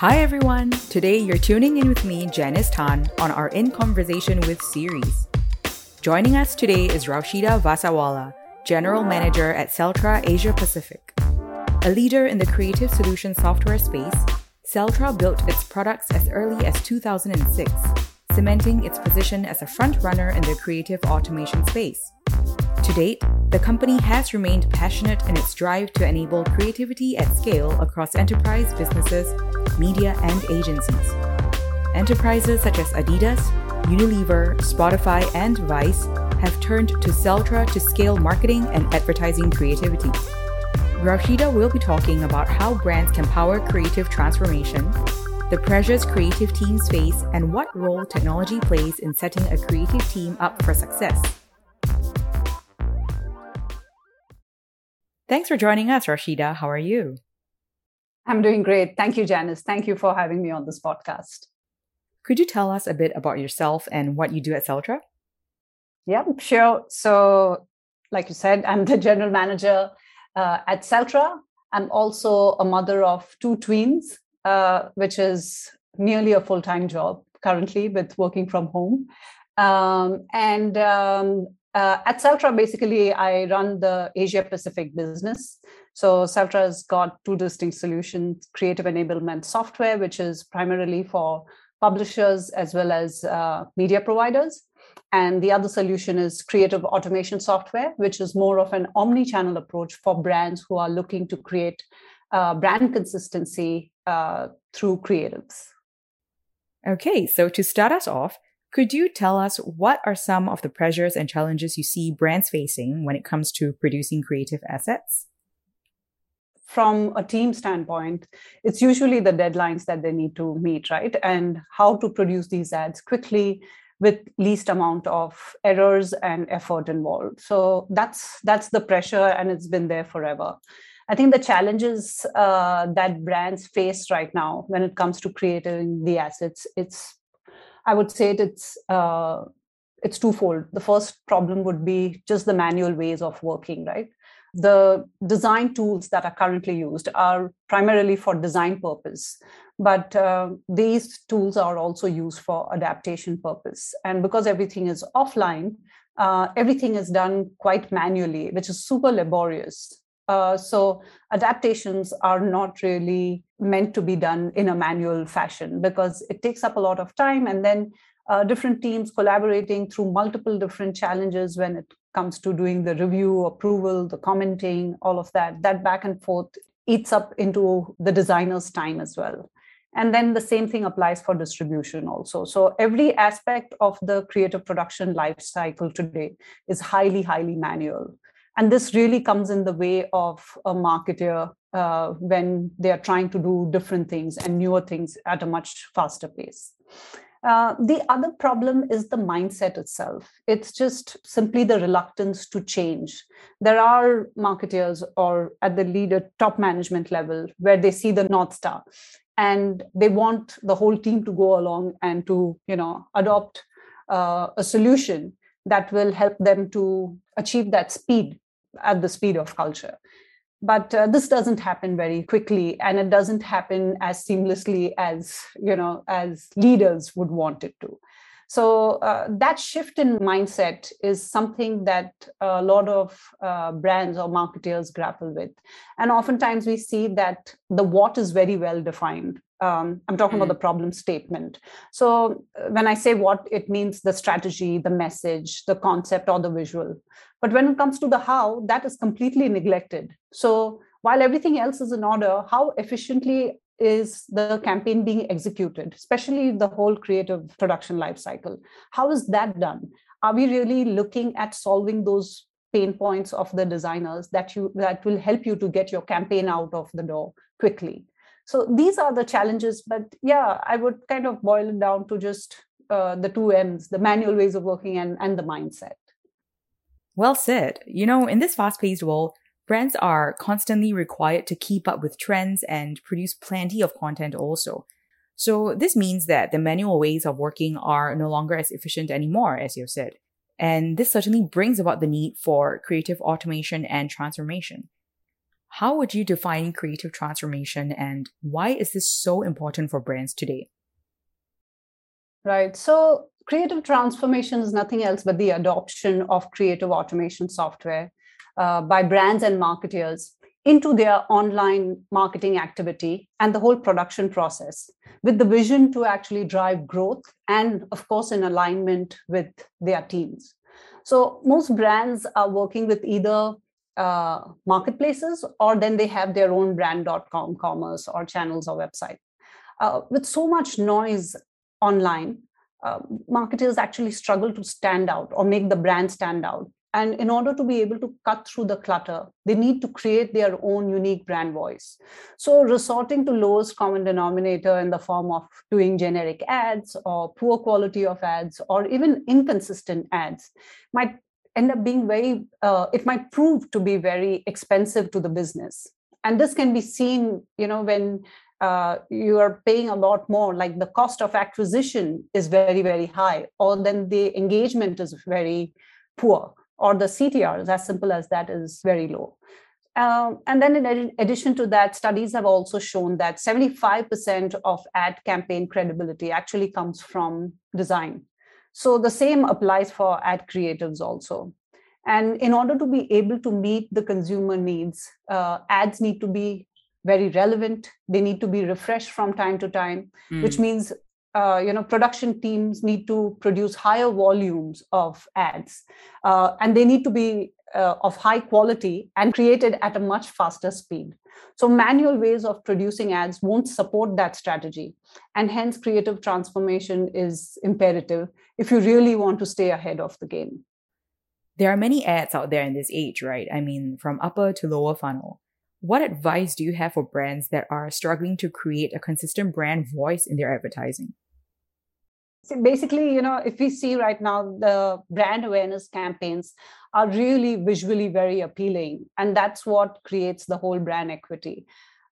Hi everyone! Today you're tuning in with me, Janice Tan, on our In Conversation with series. Joining us today is Rashida Vasawala, General Manager at Celtra Asia Pacific. A leader in the creative solution software space, Celtra built its products as early as 2006, cementing its position as a front-runner in the creative automation space. To date, the company has remained passionate in its drive to enable creativity at scale across enterprise businesses, media, and agencies. Enterprises such as Adidas, Unilever, Spotify, and Vice have turned to Celtra to scale marketing and advertising creativity. Rashida will be talking about how brands can power creative transformation, the pressures creative teams face, and what role technology plays in setting a creative team up for success. Thanks for joining us, Rashida. How are you? I'm doing great. Thank you, Janice. Thank you for having me on this podcast. Could you tell us a bit about yourself and what you do at Celtra? Yeah, sure. So, like you said, I'm the general manager uh, at Celtra. I'm also a mother of two twins, uh, which is nearly a full time job currently with working from home. Um, and um, uh, at Celtra, basically, I run the Asia Pacific business. So Celtra has got two distinct solutions: creative enablement software, which is primarily for publishers as well as uh, media providers, and the other solution is creative automation software, which is more of an omni-channel approach for brands who are looking to create uh, brand consistency uh, through creatives. Okay, so to start us off, could you tell us what are some of the pressures and challenges you see brands facing when it comes to producing creative assets? From a team standpoint, it's usually the deadlines that they need to meet, right? And how to produce these ads quickly with least amount of errors and effort involved. So that's that's the pressure, and it's been there forever. I think the challenges uh, that brands face right now when it comes to creating the assets, it's I would say it's uh, it's twofold. The first problem would be just the manual ways of working, right? The design tools that are currently used are primarily for design purpose, but uh, these tools are also used for adaptation purpose. And because everything is offline, uh, everything is done quite manually, which is super laborious. Uh, so adaptations are not really meant to be done in a manual fashion because it takes up a lot of time and then uh, different teams collaborating through multiple different challenges when it comes to doing the review approval the commenting all of that that back and forth eats up into the designer's time as well. And then the same thing applies for distribution also. So every aspect of the creative production life cycle today is highly highly manual and this really comes in the way of a marketer uh, when they are trying to do different things and newer things at a much faster pace. Uh, the other problem is the mindset itself. It's just simply the reluctance to change. There are marketers or at the leader top management level where they see the North Star and they want the whole team to go along and to, you know, adopt uh, a solution that will help them to achieve that speed at the speed of culture. But uh, this doesn't happen very quickly and it doesn't happen as seamlessly as you know as leaders would want it to. So uh, that shift in mindset is something that a lot of uh, brands or marketers grapple with. And oftentimes we see that the what is very well defined. Um, i'm talking mm-hmm. about the problem statement. So uh, when i say what it means the strategy the message the concept or the visual but when it comes to the how that is completely neglected. So while everything else is in order how efficiently is the campaign being executed especially the whole creative production life cycle? How is that done? Are we really looking at solving those pain points of the designers that you that will help you to get your campaign out of the door quickly? So these are the challenges but yeah i would kind of boil it down to just uh, the two ends the manual ways of working and, and the mindset well said. You know in this fast-paced world brands are constantly required to keep up with trends and produce plenty of content also. So this means that the manual ways of working are no longer as efficient anymore as you've said. And this certainly brings about the need for creative automation and transformation. How would you define creative transformation and why is this so important for brands today? Right. So, creative transformation is nothing else but the adoption of creative automation software uh, by brands and marketers into their online marketing activity and the whole production process with the vision to actually drive growth and, of course, in alignment with their teams. So, most brands are working with either uh, marketplaces or then they have their own brand.com commerce or channels or website. Uh, with so much noise online, uh, marketers actually struggle to stand out or make the brand stand out. And in order to be able to cut through the clutter, they need to create their own unique brand voice. So, resorting to lowest common denominator in the form of doing generic ads or poor quality of ads or even inconsistent ads might end up being very, uh, it might prove to be very expensive to the business. And this can be seen, you know, when uh, you are paying a lot more. Like the cost of acquisition is very very high or then the engagement is very poor or the ctr is as simple as that is very low. Um, and then in addition to that studies have also shown that 75% of ad campaign credibility actually comes from design. So the same applies for ad creatives also. And in order to be able to meet the consumer needs uh, ads need to be very relevant. They need to be refreshed from time to time mm. which means uh, you know production teams need to produce higher volumes of ads uh, and they need to be uh, of high quality and created at a much faster speed. So manual ways of producing ads won't support that strategy and hence creative transformation is imperative if you really want to stay ahead of the game. There are many ads out there in this age right? I mean from upper to lower funnel what advice do you have for brands that are struggling to create a consistent brand voice in their advertising? So basically, you know, if we see right now, the brand awareness campaigns are really visually very appealing, and that's what creates the whole brand equity.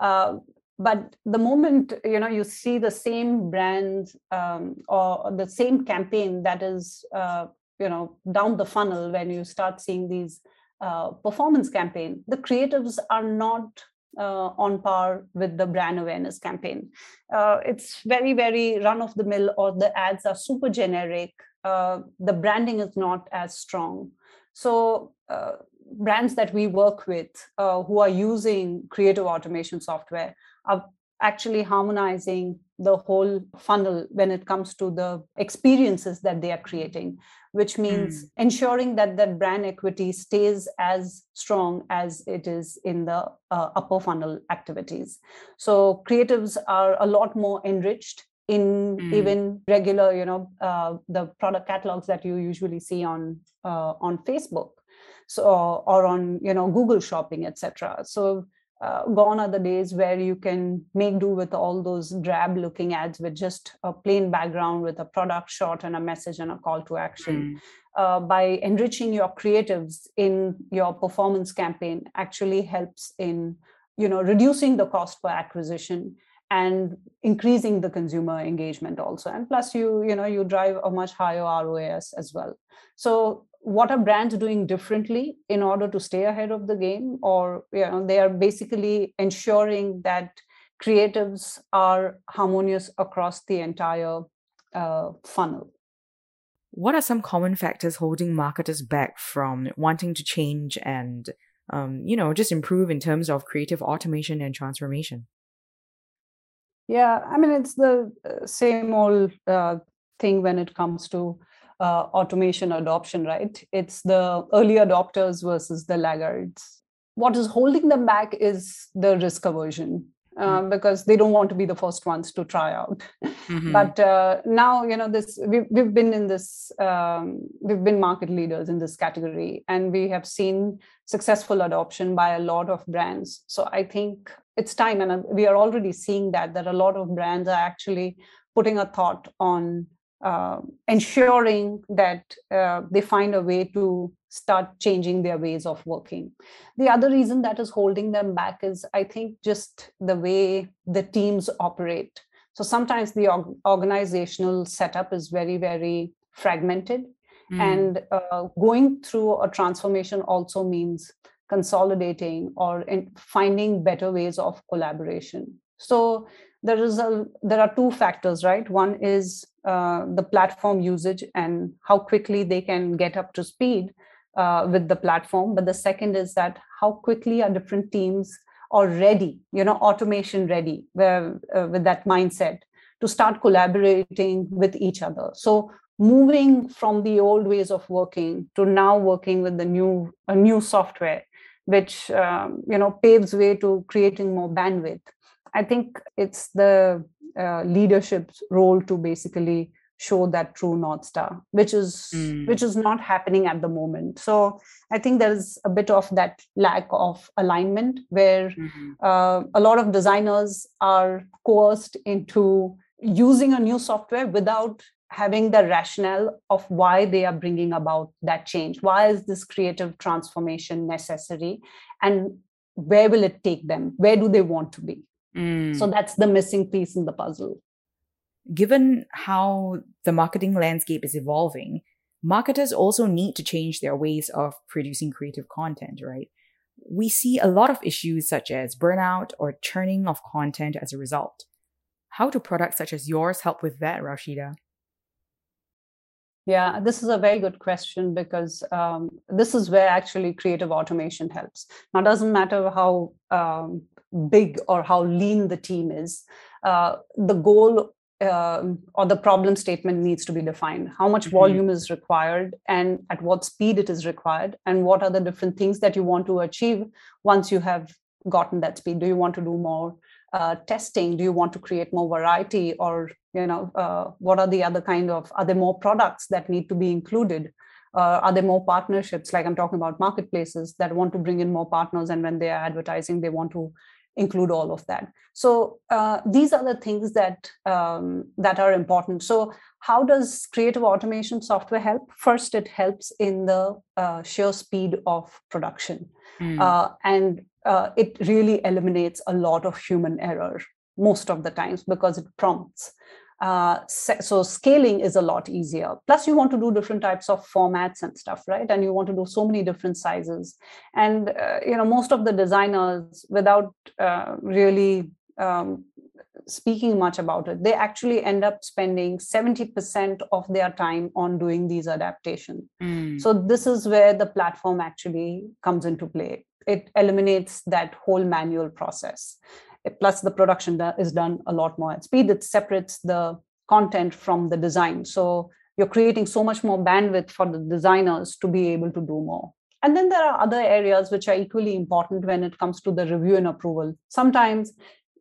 Uh, but the moment you know you see the same brand um, or the same campaign that is uh, you know down the funnel when you start seeing these uh, performance campaign, the creatives are not uh, on par with the brand awareness campaign. Uh, it's very, very run of the mill, or the ads are super generic. Uh, the branding is not as strong. So, uh, brands that we work with who are using creative automation software are actually harmonizing the whole funnel when it comes to the experiences that they are creating which means mm. ensuring that that brand equity stays as strong as it is in the uh, upper funnel activities so creatives are a lot more enriched in mm. even regular you know uh, the product catalogs that you usually see on uh, on facebook so or on you know google shopping etc so uh, gone are the days where you can make do with all those drab looking ads with just a plain background with a product shot and a message and a call to action mm. uh, by enriching your creatives in your performance campaign actually helps in you know reducing the cost per acquisition and increasing the consumer engagement also and plus you you know you drive a much higher ROAS as well so what are brands doing differently in order to stay ahead of the game? Or you know they are basically ensuring that creatives are harmonious across the entire uh, funnel. What are some common factors holding marketers back from wanting to change and um, you know just improve in terms of creative automation and transformation? Yeah i mean it's the uh, same old uh, thing when it comes to uh, automation adoption, right? It's the early adopters versus the laggards. What is holding them back is the risk aversion. Um, because they don't want to be the first ones to try out. Mm-hmm. But uh, now, you know, this we've, we've been in this, um, we've been market leaders in this category, and we have seen successful adoption by a lot of brands. So I think it's time, and we are already seeing that that a lot of brands are actually putting a thought on uh, ensuring that uh, they find a way to start changing their ways of working. The other reason that is holding them back is, I think, just the way the teams operate. So sometimes the org- organizational setup is very, very fragmented. Mm. And uh, going through a transformation also means consolidating or in finding better ways of collaboration so there is a there are two factors right? One is uh, the platform usage and how quickly they can get up to speed uh, with the platform. But the second is that how quickly are different teams already you know automation ready where, uh, with that mindset to start collaborating with each other. So moving from the old ways of working to now working with the new a new software which um, you know paves way to creating more bandwidth i think it's the uh, leadership's role to basically show that true north star which is mm. which is not happening at the moment. So i think there's a bit of that lack of alignment where mm-hmm. uh, a lot of designers are coerced into using a new software without having the rationale of why they are bringing about that change. Why is this creative transformation necessary? And where will it take them? Where do they want to be mm. so that's the missing piece in the puzzle given how the marketing landscape is evolving marketers also need to change their ways of producing creative content right we see a lot of issues such as burnout or churning of content as a result how do products such as yours help with that, Rashida? Yeah, this is a very good question because um, this is where actually creative automation helps. Now, it doesn't matter how um, big or how lean the team is, uh, the goal uh, or the problem statement needs to be defined. How much mm-hmm. volume is required and at what speed it is required, and what are the different things that you want to achieve once you have gotten that speed? Do you want to do more uh, testing? Do you want to create more variety, or you know, uh, what are the other kind of? Are there more products that need to be included? Uh, are there more partnerships? Like I'm talking about marketplaces that want to bring in more partners, and when they are advertising, they want to include all of that. So uh, these are the things that um, that are important. So how does creative automation software help? First, it helps in the uh, sheer speed of production, mm. uh, and uh, it really eliminates a lot of human error most of the times because it prompts. Uh, so scaling is a lot easier. Plus, you want to do different types of formats and stuff, right? And you want to do so many different sizes. And uh, you know, most of the designers, without uh, really um, speaking much about it, they actually end up spending 70% of their time on doing these adaptations. Mm. So this is where the platform actually comes into play it eliminates that whole manual process plus the production is done a lot more. At speed it separates the content from the design. So you're creating so much more bandwidth for the designers to be able to do more. And then there are other areas which are equally important when it comes to the review and approval. Sometimes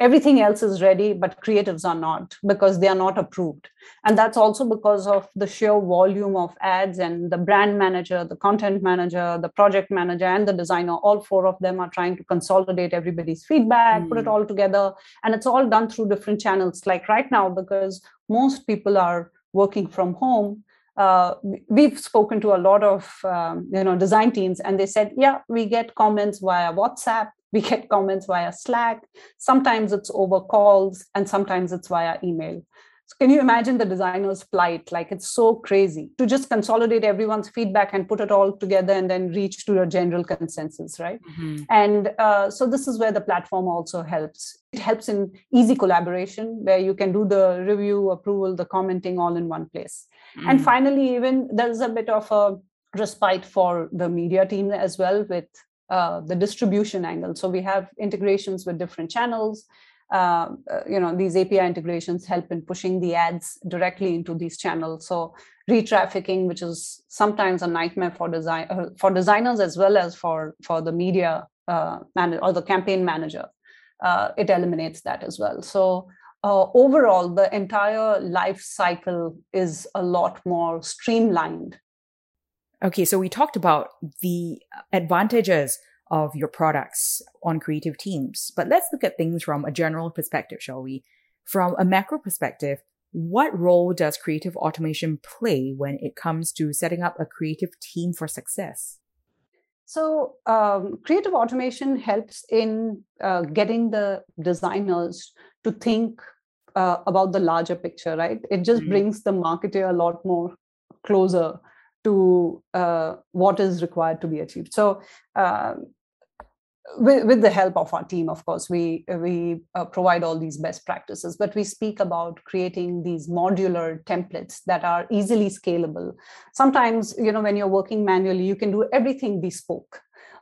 everything else is ready but creatives are not because they are not approved and that's also because of the sheer volume of ads and the brand manager the content manager the project manager and the designer all four of them are trying to consolidate everybody's feedback mm. put it hmm. all together and it's all done through different channels like right now because most people are working from home uh, we've spoken to a lot of um, you know design teams and they said yeah we get comments via whatsapp we get comments via slack. Sometimes it's over calls and sometimes it's via email. So can you imagine the designer's plight? Like it's so crazy to just consolidate everyone's feedback and put it all together and then reach to a general consensus right? Mm-hmm. and uh, so this is where the platform also helps. It helps in easy collaboration where you can do the review approval the commenting all in one place. Mm-hmm. and finally even there's a bit of a respite for the media team as well with uh, the distribution angle. So we have integrations with different channels. Uh, uh you know, these API integrations help in pushing the ads directly into these channels. So retrafficking, which is sometimes a nightmare for design uh, for designers as well as for for the media uh, man- or the campaign manager, uh, it eliminates that as well. So overall, the entire life cycle is a lot more streamlined Okay, so we talked about the advantages of your products on creative teams, but let's look at things from a general perspective, shall we? From a macro perspective, what role does creative automation play when it comes to setting up a creative team for success? So, um, creative automation helps in uh, getting the designers to think uh, about the larger picture, right? It just mm-hmm. brings the marketer a lot more closer to uh, what is required to be achieved. So, uh, with, with, the help of our team, of course, we we uh, provide all these best practices. But we speak about creating these modular templates that are easily scalable. Sometimes, you know, when you're working manually, you can do everything bespoke.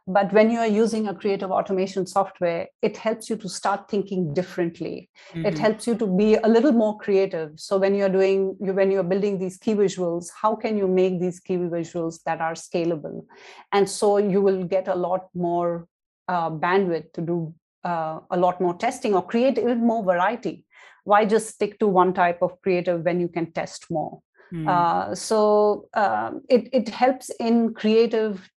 But when you are using a creative automation software, it helps you to start thinking differently. Mm-hmm. It helps you to be a little more creative. So when you're doing, when you're building these key visuals, how can you make these key visuals that are scalable? And so you will get a lot more uh, bandwidth to do uh, a lot more testing or create even more variety. Why just stick to one type of creative when you can test more? Mm. Uh, so um, it, it helps in creative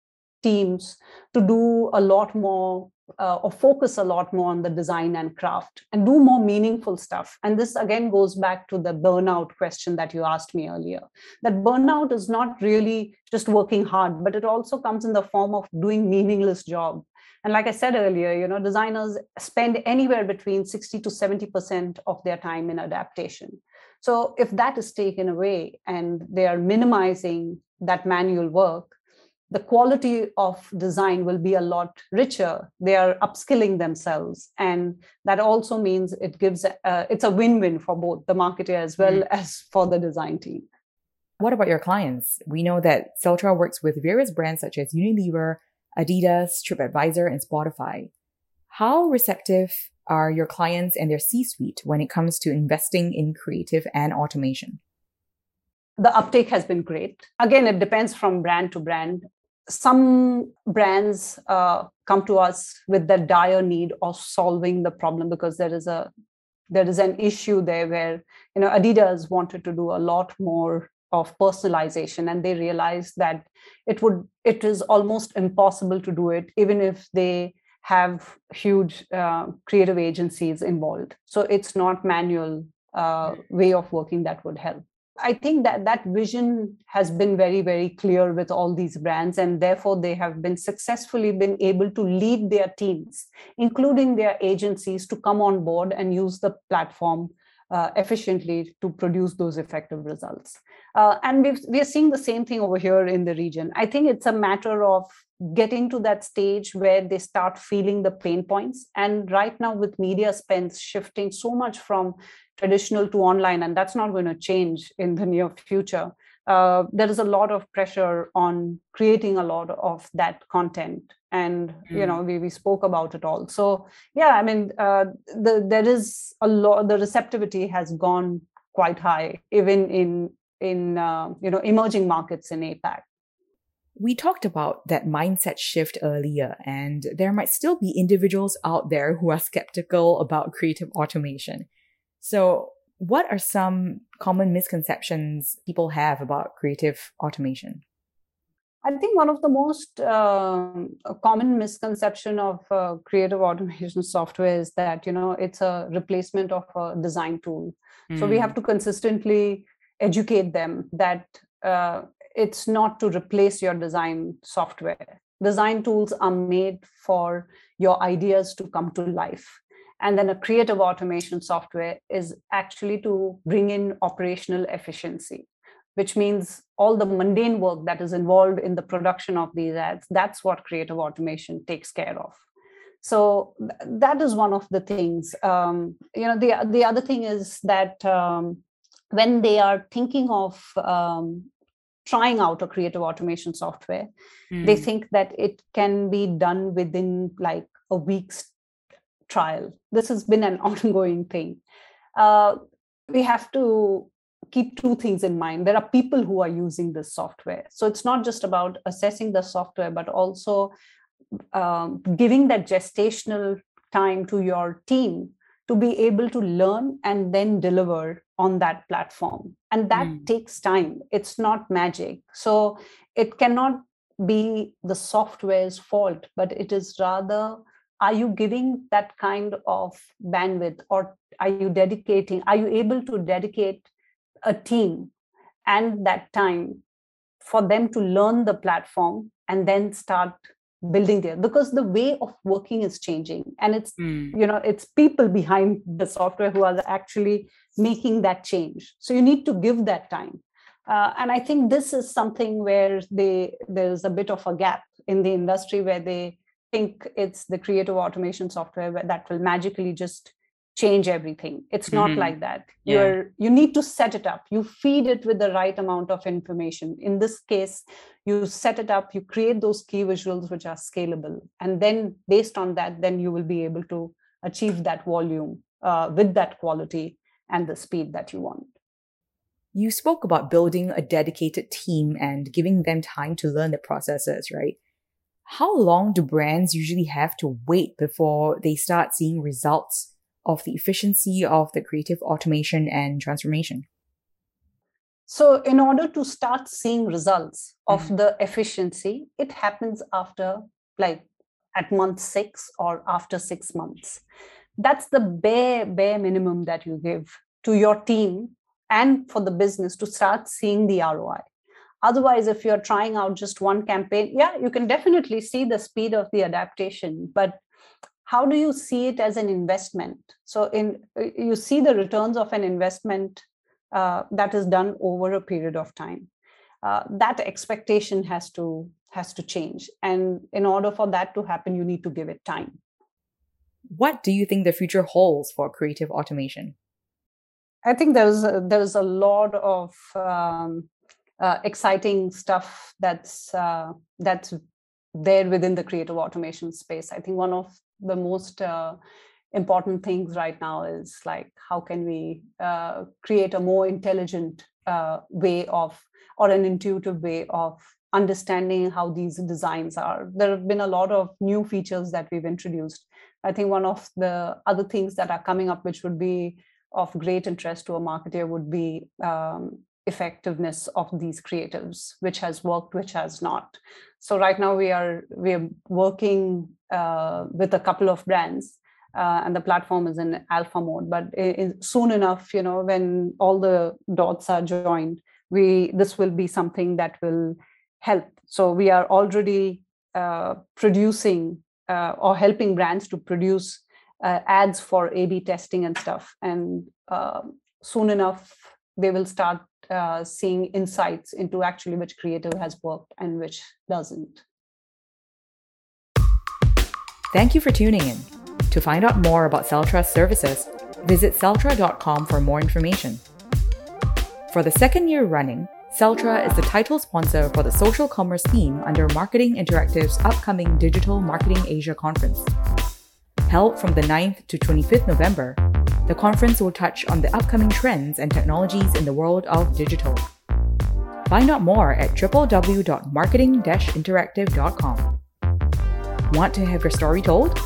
teams to do a lot more uh, or focus a lot more on the design and craft and do more meaningful stuff. And this again goes back to the burnout question that you asked me earlier. That burnout is not really just working hard, but it also comes in the form of doing meaningless job. And like I said earlier, you know, designers spend anywhere between 60 to 70% of their time in adaptation. So if that is taken away and they are minimizing that manual work, the quality of design will be a lot richer. They are upskilling themselves. And that also means it gives uh, it's a win-win for both the marketer as well mm-hmm. as for the design team. What about your clients? We know that Celtra works with various brands such as unilever adidas tripadvisor and spotify. How receptive are your clients and their c-suite when it comes to investing in creative and automation? The uptake has been great. Again, it depends from brand to brand some brands uh, come to us with the dire need of solving the problem because there is a there is an issue there where you know adidas wanted to do a lot more of personalization and they realized that it would it is almost impossible to do it even if they have huge uh, creative agencies involved. So it's not manual uh, way of working that would help I think that that vision has been very, very clear with all these brands, and therefore they have been successfully been able to lead their teams, including their agencies, to come on board and use the platform uh, efficiently to produce those effective results. Uh, and we are seeing the same thing over here in the region. I think it's a matter of getting to that stage where they start feeling the pain points. And right now, with media spends shifting so much from traditional to online, and that's not going to change in the near future. Uh, there is a lot of pressure on creating a lot of that content and mm. you know we, we spoke about it all so yeah i mean uh, the, there is a lot the receptivity has gone quite high even in in uh, you know emerging markets in apac we talked about that mindset shift earlier, and there might still be individuals out there who are skeptical about creative automation. So, what are some common misconceptions people have about creative automation? I think one of the most uh, common misconception of uh, creative automation software is that you know it's a replacement of a design tool. Mm. So we have hmm. to consistently educate them that uh, it's not to replace your design software. Design tools are made for your ideas to come to life. And then a creative automation software is actually to bring in operational efficiency, which means all the mundane work that is involved in the production of these ads. That's what creative automation takes care of. So that is one of the things. Um, you know, the the other thing is that um, when they are thinking of um, trying out a creative automation software mm. they hmm. think that it can be done within like a week's trial. This has been an ongoing thing. Uh, we have to keep two things in mind. There are people who are using this software. So it's not just about assessing the software but also um, giving that gestational time to your team to be able to learn and then deliver on that platform. And that mm. takes time. It's not magic. So it cannot be the software's fault but it is rather are you giving that kind of bandwidth or are you dedicating are you able to dedicate a team and that time for them to learn the platform and then start building there? Because the way of working is changing and it's mm. you know it's people behind the software who are actually making that change. So you need to give that time. Uh, and i think this is something where they there's a bit of a gap in the industry where they think it's the creative automation software that will magically just change everything. It's not mm-hmm. like that. Yeah. you're you need to set it up. You feed it with the right amount of information. In this case you set it up you create those key visuals which are scalable and then based on that then you will be able to achieve that volume uh, with that quality and the speed that you want. You spoke about building a dedicated team and giving them time to learn the processes right how long do brands usually have to wait before they start seeing results of the efficiency of the creative automation and transformation? So, in order to start seeing results of mm-hmm. the efficiency, it happens after like at month six or after six months. That's the bare, bare minimum that you give to your team and for the business to start seeing the ROI otherwise if you're trying out just one campaign yeah you can definitely see the speed of the adaptation but how do you see it as an investment? So in you see the returns of an investment uh, that is done over a period of time. Uh, that expectation has to has to change and in order for that to happen you need to give it time. What do you think the future holds for creative automation? I think there's a, there's a lot of um, uh, exciting stuff that's uh, that's there within the creative automation space. I think one of the most uh, important things right now is like how can we uh, create a more intelligent uh, way of or an intuitive way of understanding how these designs are. There have been a lot of new features that we've introduced. I think one of the other things that are coming up, which would be of great interest to a marketer, would be um, effectiveness of these creatives which has worked which has not. So right now we are we are working uh, with a couple of brands uh, and the platform is in alpha mode. But soon enough you know when all the dots are joined we this will be something that will help. So we are already uh, producing uh, or helping brands to produce uh, ads for a b testing and stuff. And uh, soon enough they will start uh, seeing insights into actually which creative has worked and which doesn't. Thank you for tuning in. To find out more about Celtra's services, visit Celtra.com for more information. For the second year running, Celtra is the title sponsor for the social commerce theme under Marketing Interactive's upcoming Digital Marketing Asia Conference. Held from the 9th to 25th November, the conference will touch on the upcoming trends and technologies in the world of digital. Find out more at www.marketing-interactive.com. Want to have your story told?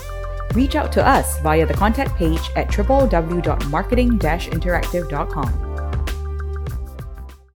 Reach out to us via the contact page at www.marketing-interactive.com.